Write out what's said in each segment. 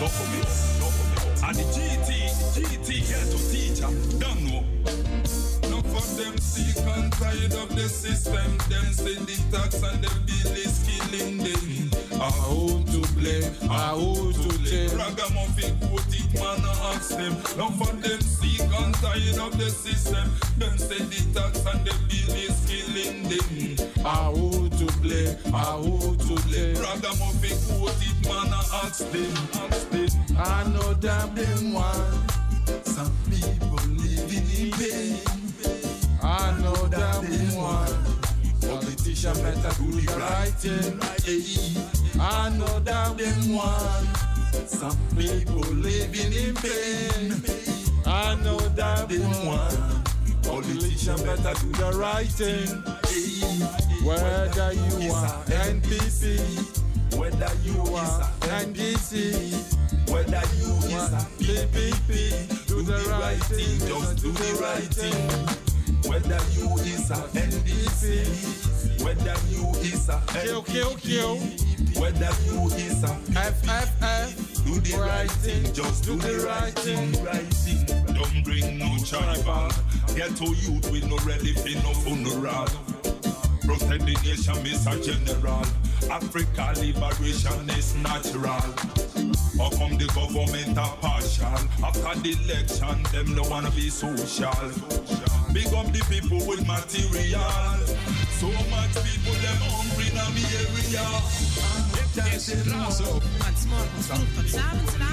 Government. And the to don't know. Of them sick and tired of the system. Them send the tax and the bill is killing them. I who to blame, who to blame. Ragamuffin quote it, man, I ask them. Enough of them sick and tired of the system. Them send the tax and the bill is killing them. I who to blame, who to blame. Ragamuffin quote it, man, I ask them, ask them. I know damn them one. Some people living in pain. I know damn them one. Politician better do the right thing. Hey, I know that them one. some people living in pain. I know damn Them one. Politician better do the right thing. Hey, Whether you are NPP, whether you you are NDC, whether you is a PPP, do the right thing, just do the right thing. Whether you is a NDC, whether you is a Kill, kill, kill. whether you is a FFF, Do the right thing, just do the right thing, right thing. Don't bring no tribal. Get to youth with no relief, no funeral. Protect the nation, Mr. General. Africa liberation is natural. How come the government are partial? After the election, them no wanna be social. Big up the people with material. So much people them hungry in the area. Dit is Razo. Van 's morgens vroeg tot 's avonds laat.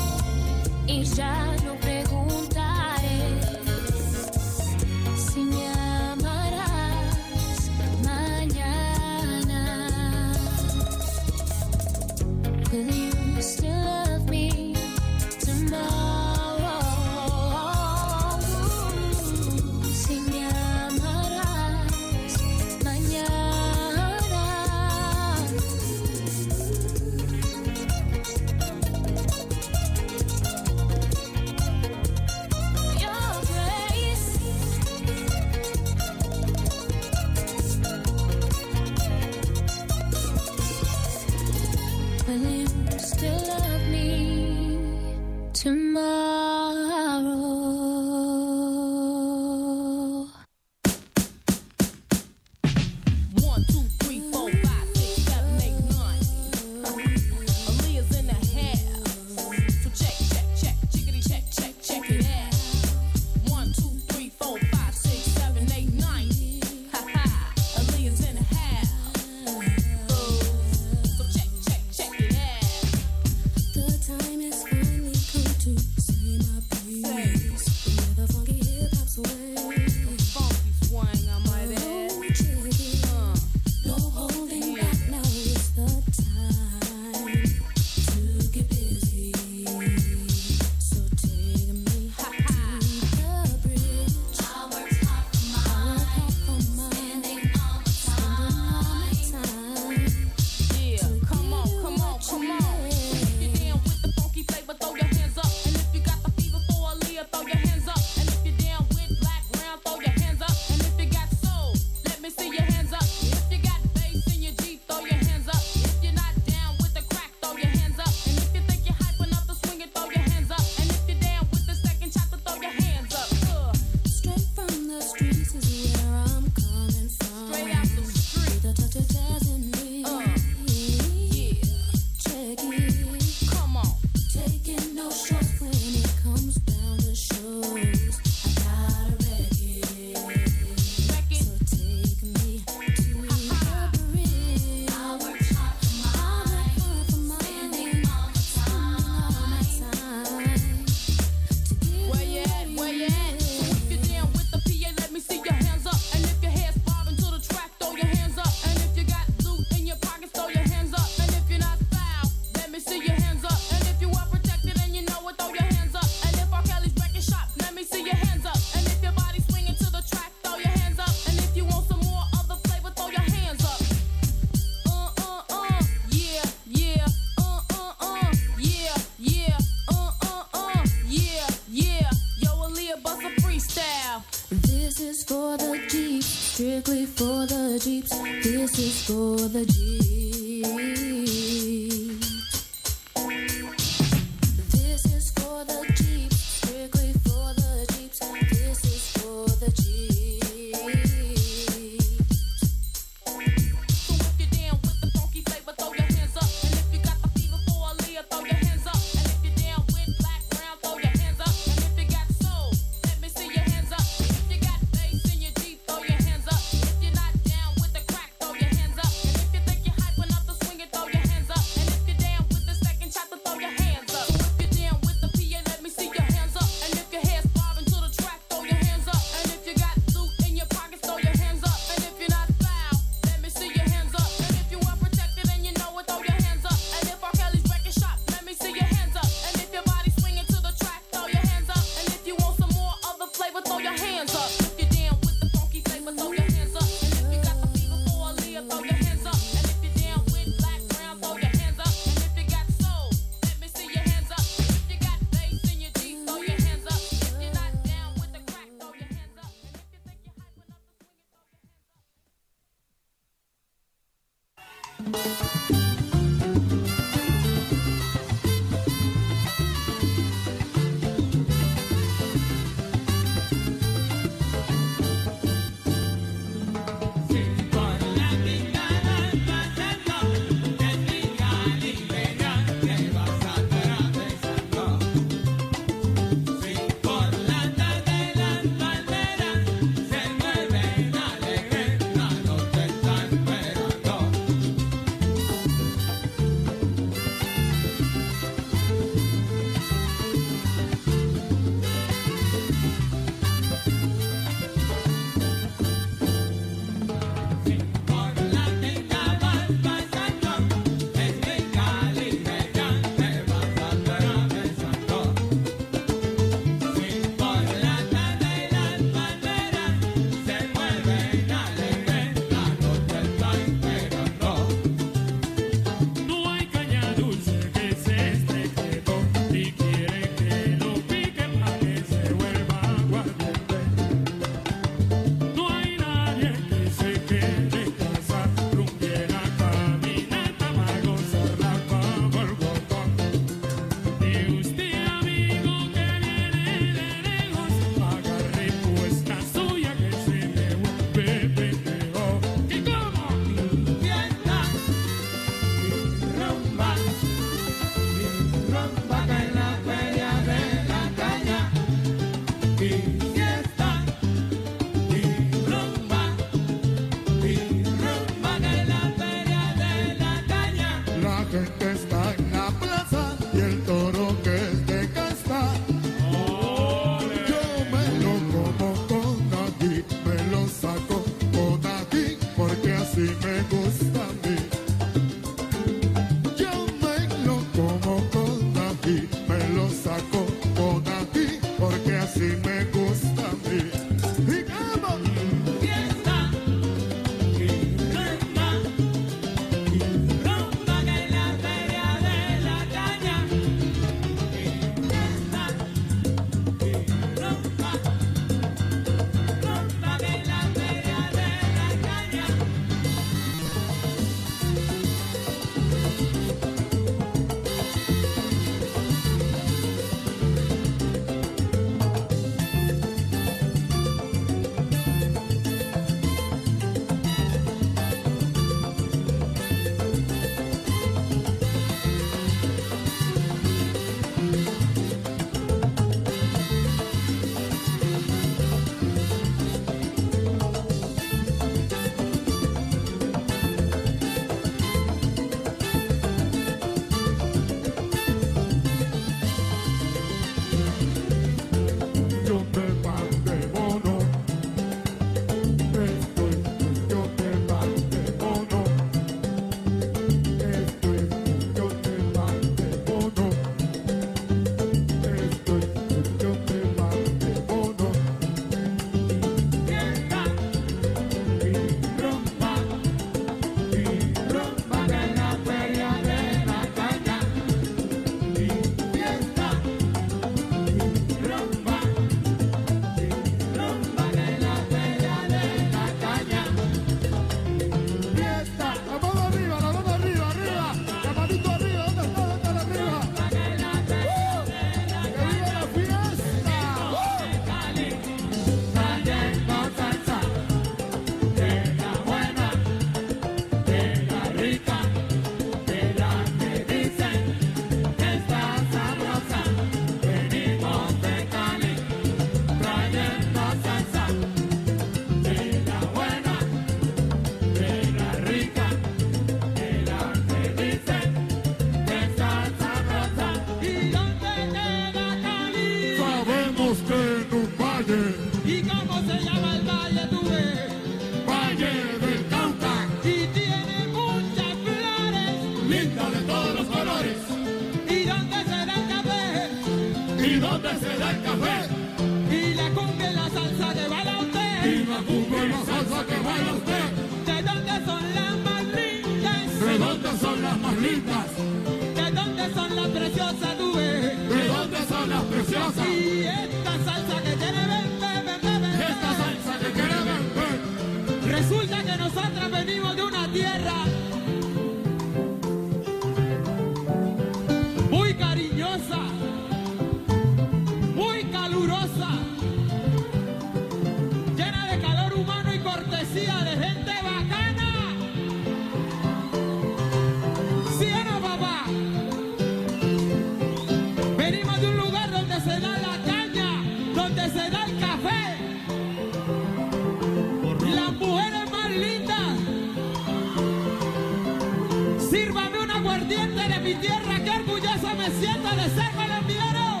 tierra, qué orgulloso me siento de ser colombiano.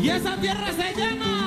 Y esa tierra se llama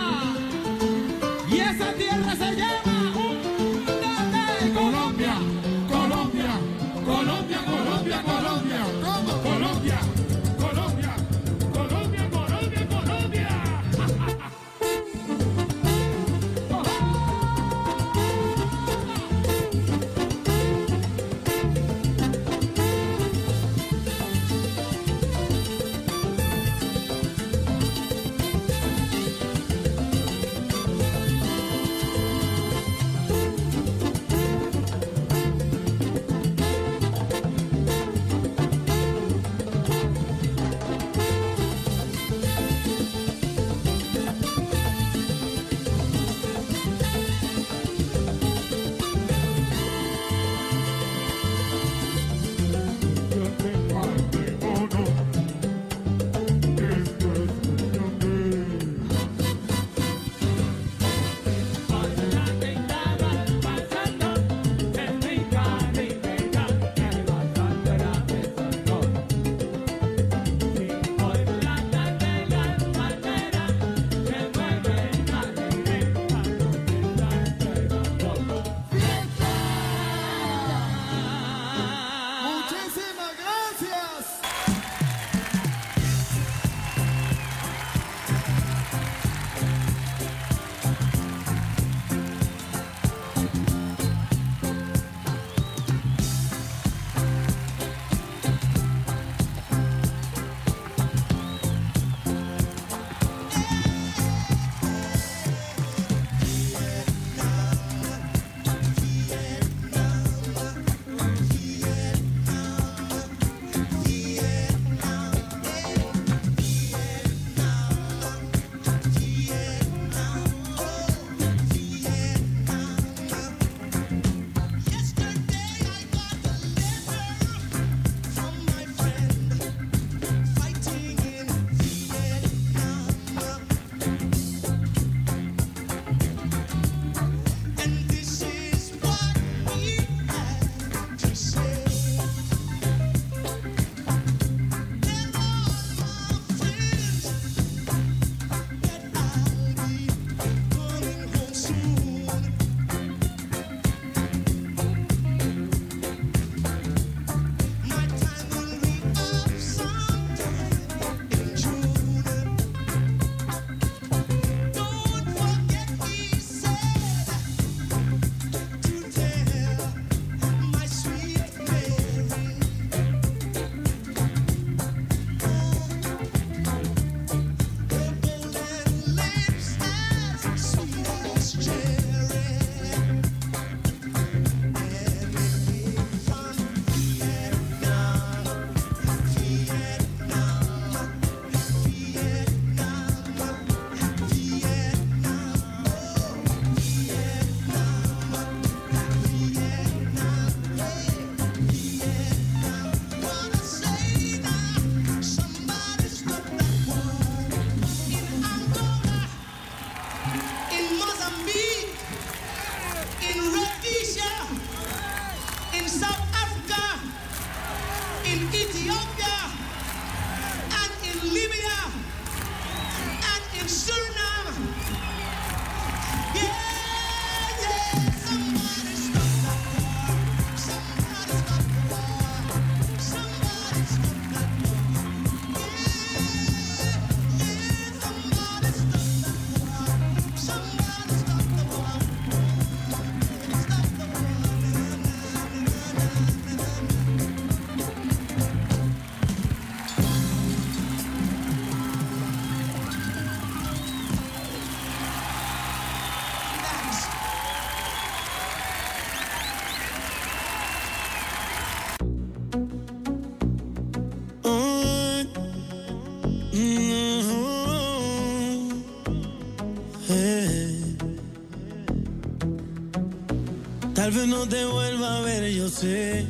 no te vuelva a ver, yo sé,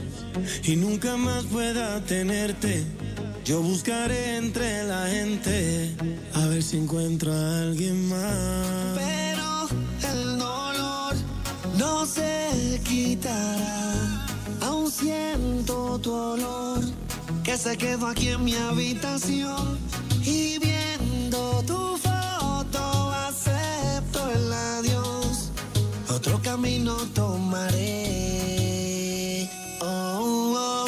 y nunca más pueda tenerte. Yo buscaré entre la gente a ver si encuentro a alguien más. Pero el dolor no se quitará. Aún siento tu olor que se quedó aquí en mi habitación otro camino tomaré. Oh, oh, oh.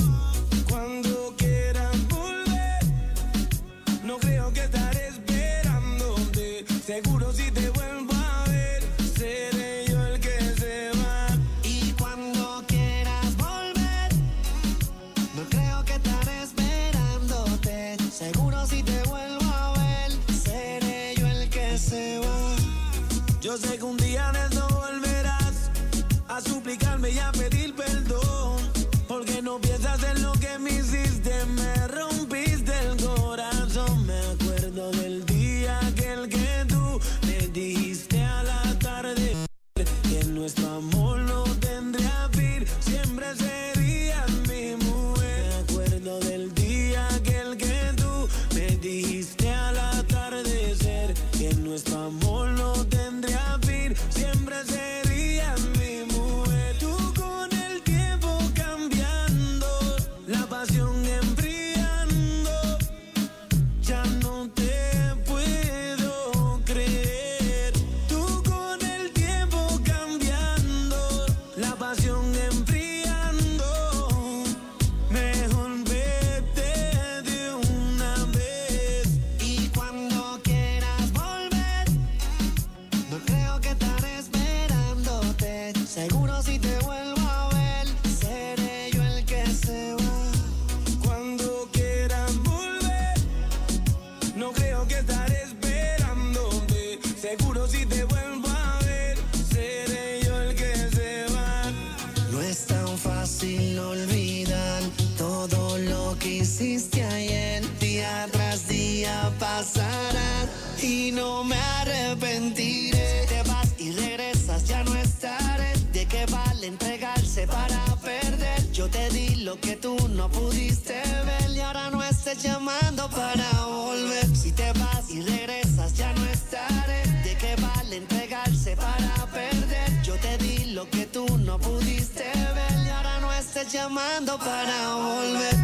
no pudiste ver y ahora no estés llamando para volver. Si te vas y regresas ya no estaré. ¿De qué vale entregarse para perder? Yo te di lo que tú no pudiste ver y ahora no estés llamando para volver.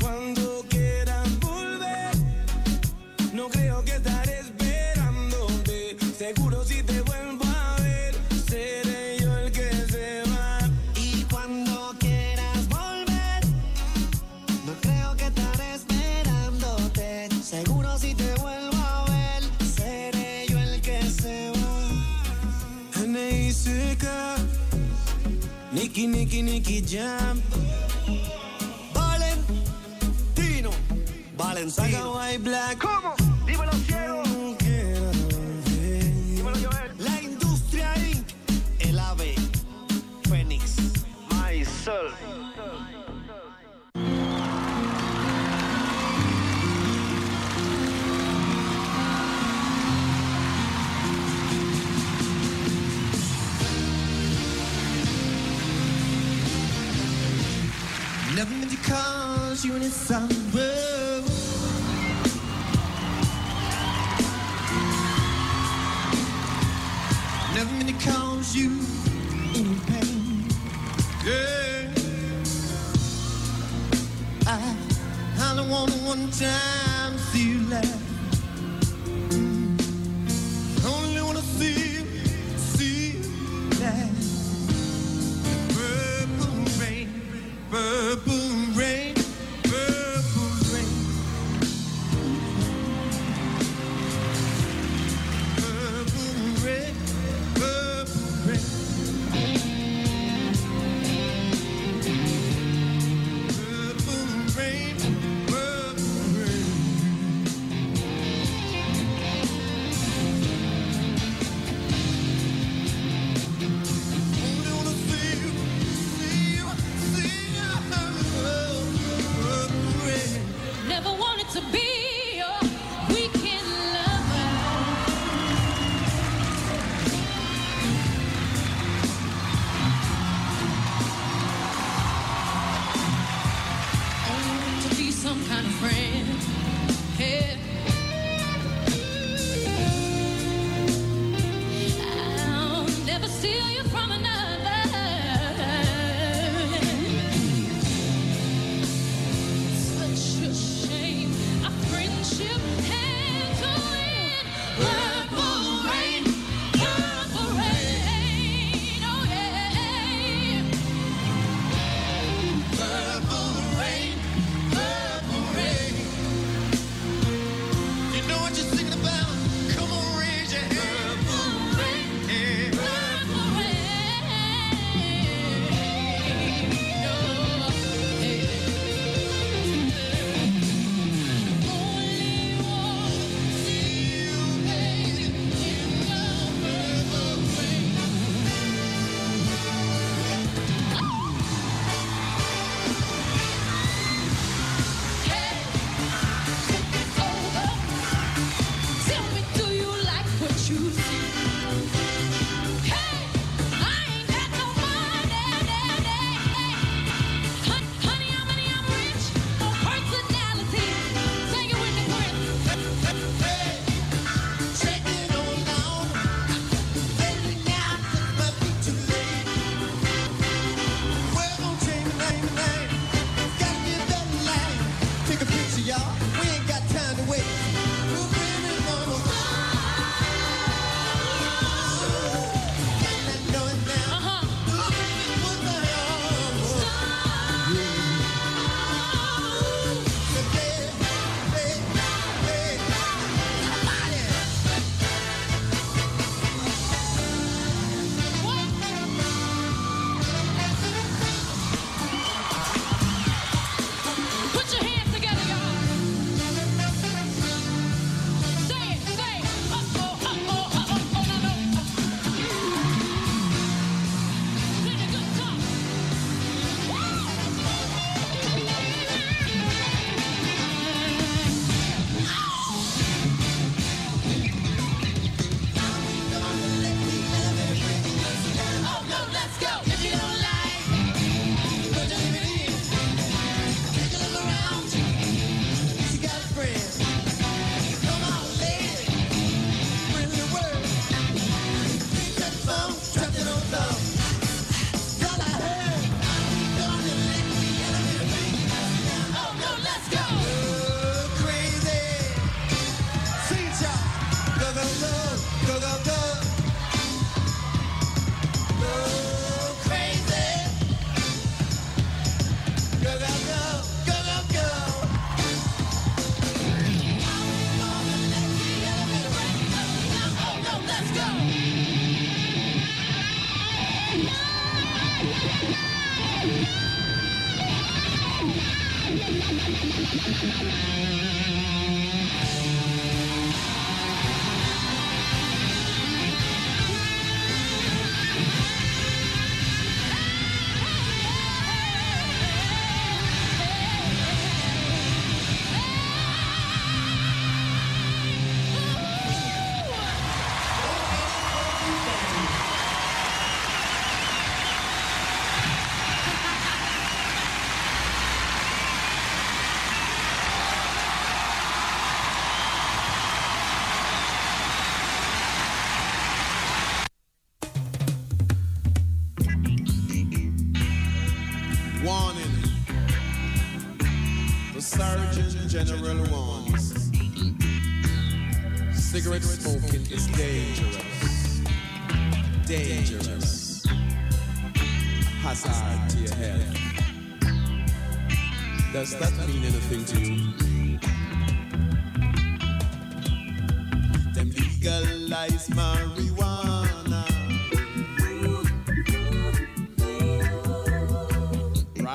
Cuando quieras volver, no creo que te Nicky, Nicky, Nicky Jam. Valentino. Valentino. Saga White Black. Never meant to cause you any pain, girl. I want one time.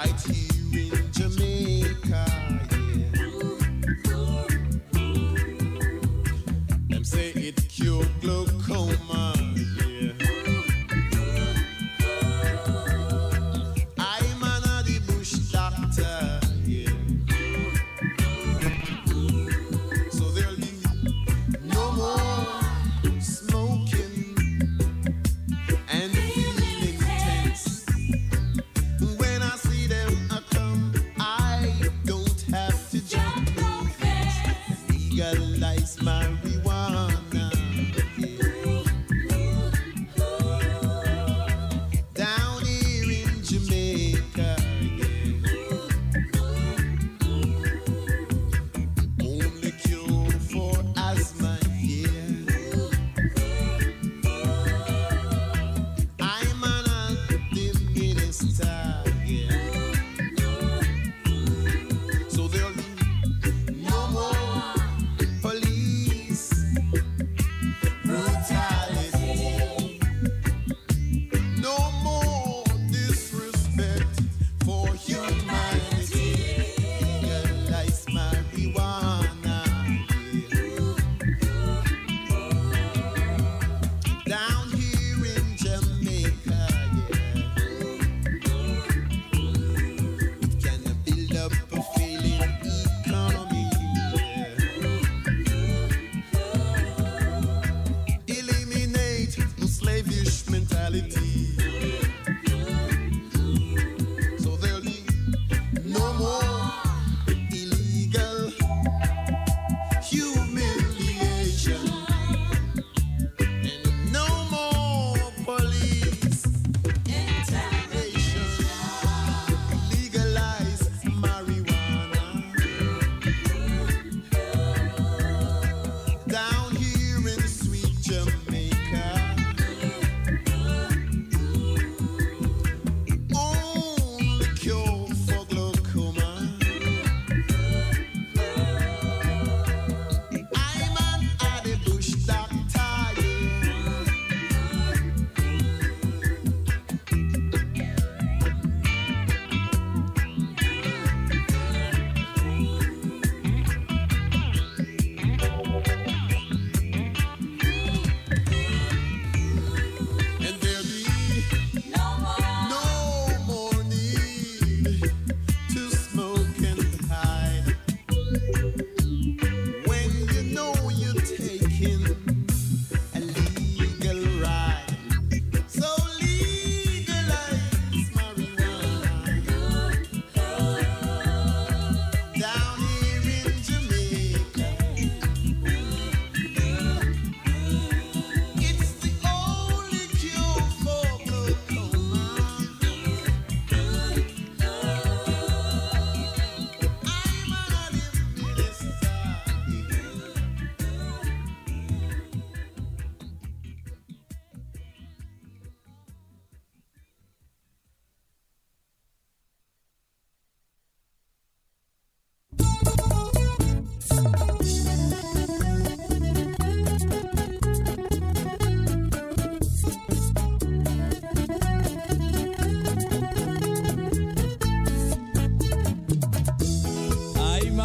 IT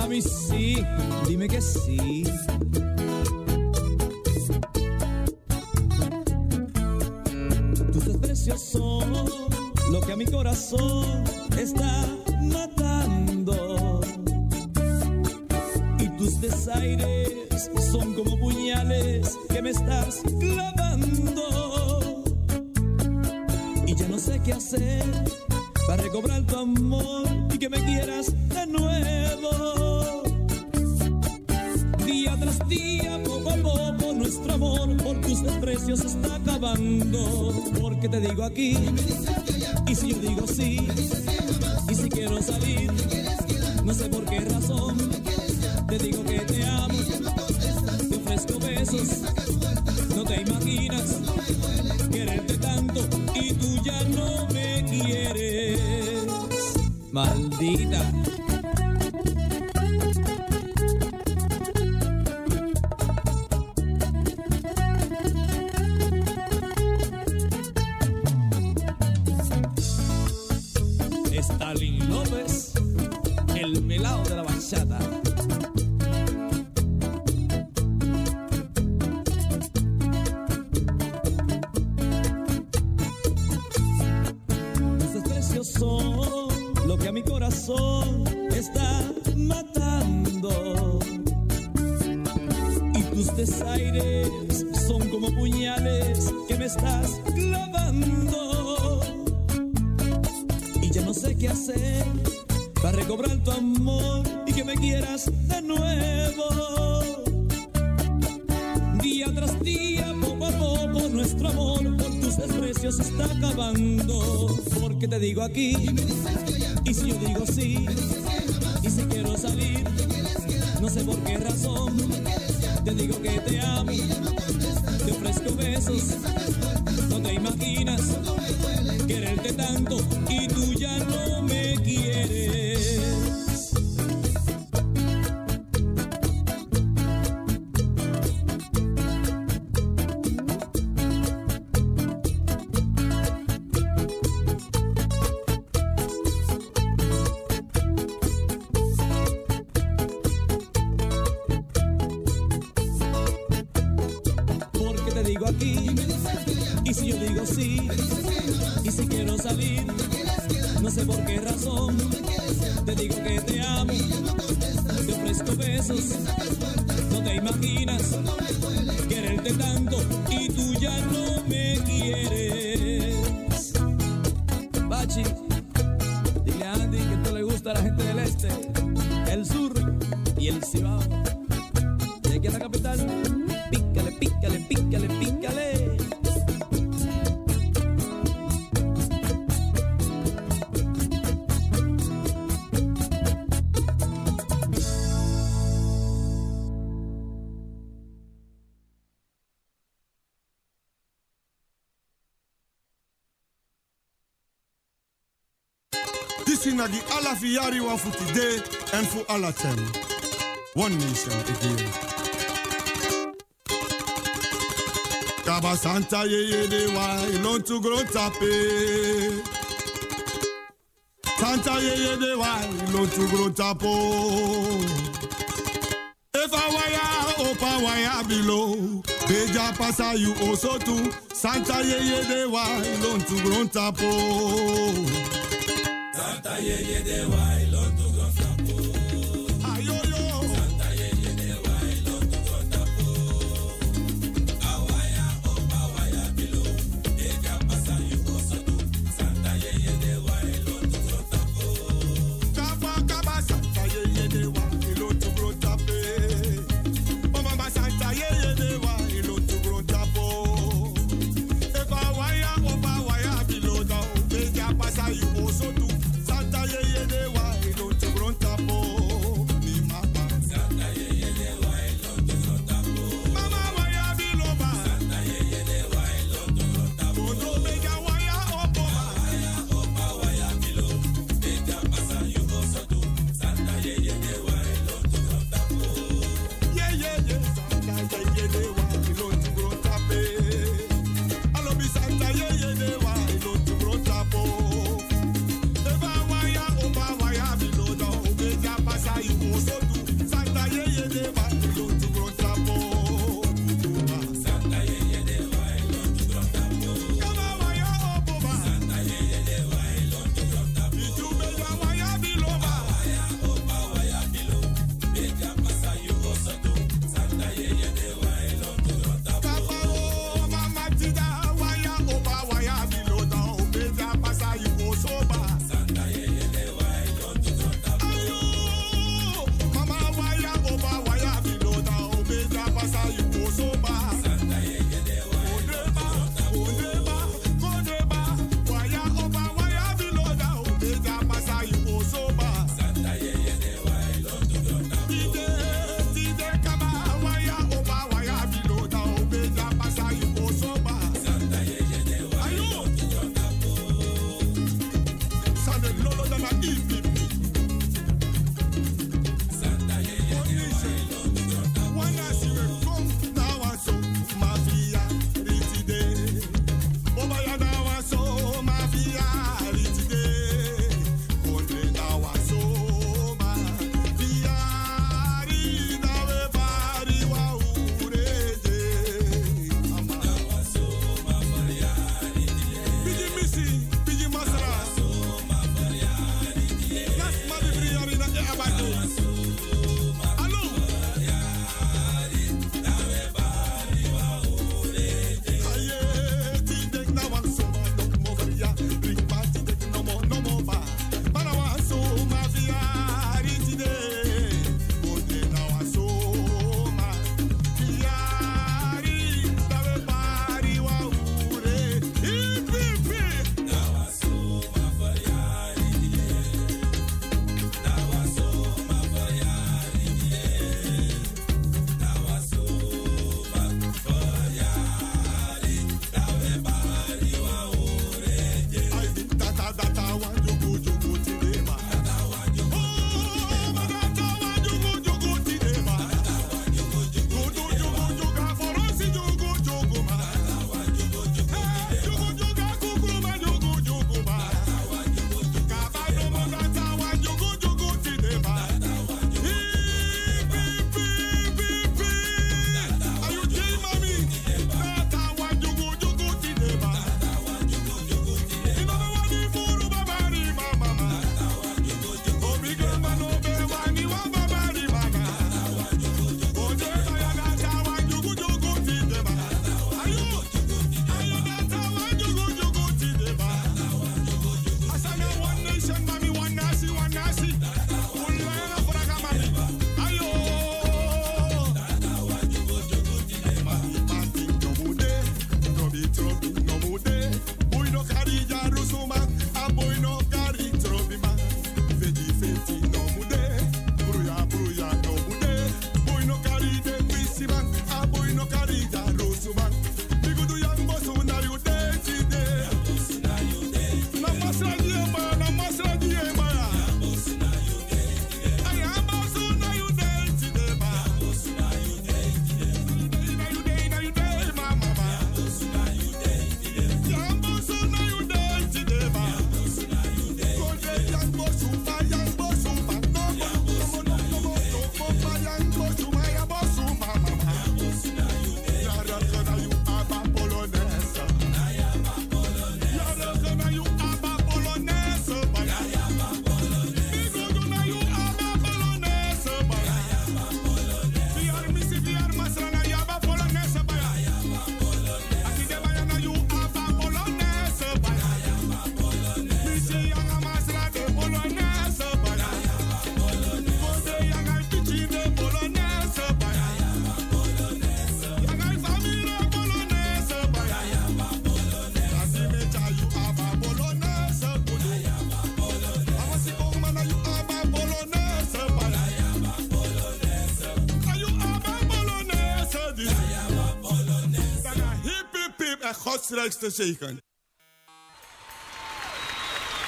mami, sí, dime que sí. Tú estás precioso, lo que a mi corazón está matando. Y tus desaires son como puñales que me estás clavando. Y ya no sé qué hacer para recobrar tu amor por tus desprecios está acabando. Porque te digo aquí, y si yo digo sí, y si quiero salir, no sé por qué razón nuestro amor por tus desprecios está acabando. Porque te digo aquí, y, si yo digo sí, y si quiero salir, no sé por qué razón, te digo que te amo, y ya no te ofrezco besos, y no te imaginas quererte tanto y tú ya no me quieres. verjaardag for today and for all time. One nation again. Kaba Santa ye ye de wa ilon tu gro tape. Santa ye ye de wa ilon tu gro tapo. Efa waya opa waya below. Beja pasa you also too. Santa ye ye de wa ilon tu gro tapo. Tá iê, iê, deu.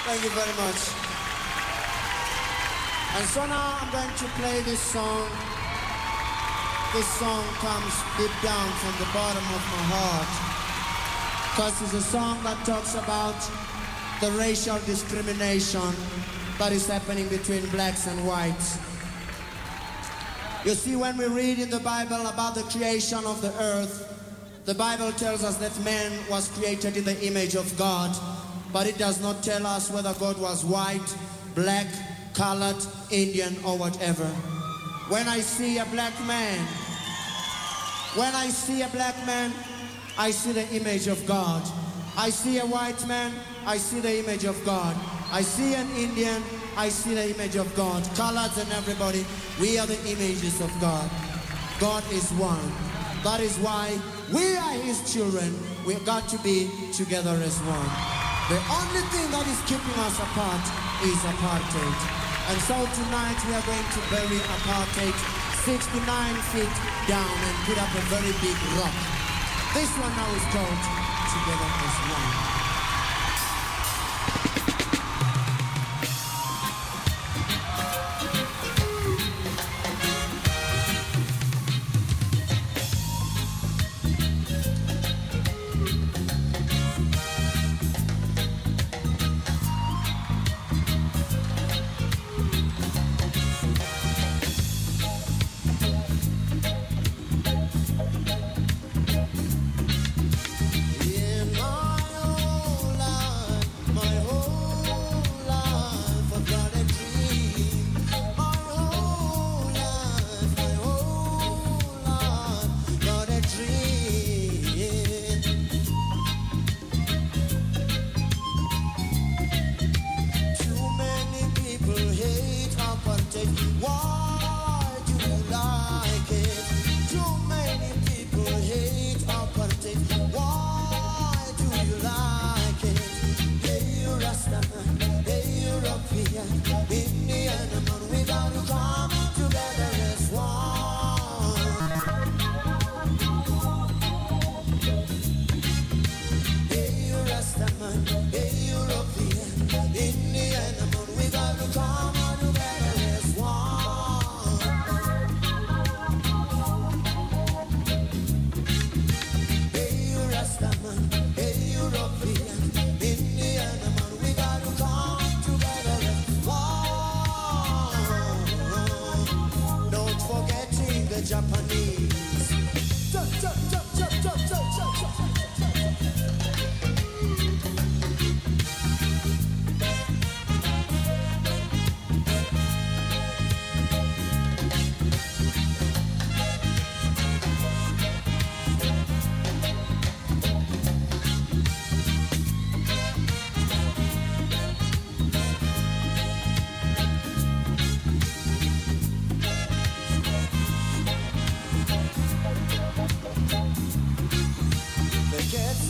Thank you very much. And so now I'm going to play this song. This song comes deep down from the bottom of my heart. Because it's a song that talks about the racial discrimination that is happening between blacks and whites. You see, when we read in the Bible about the creation of the earth, the Bible tells us that man was created in the image of God, but it does not tell us whether God was white, black, colored, Indian, or whatever. When I see a black man, when I see a black man, I see the image of God. I see a white man, I see the image of God. I see an Indian, I see the image of God. Colors and everybody, we are the images of God. God is one. That is why we are His children. We've got to be together as one. The only thing that is keeping us apart is apartheid. And so tonight we are going to bury apartheid 69 feet down and put up a very big rock. This one now is called Together as One.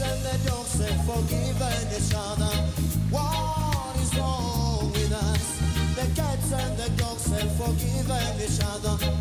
And the dogs each other. What is wrong with us? The cats and the dogs forgiven each other.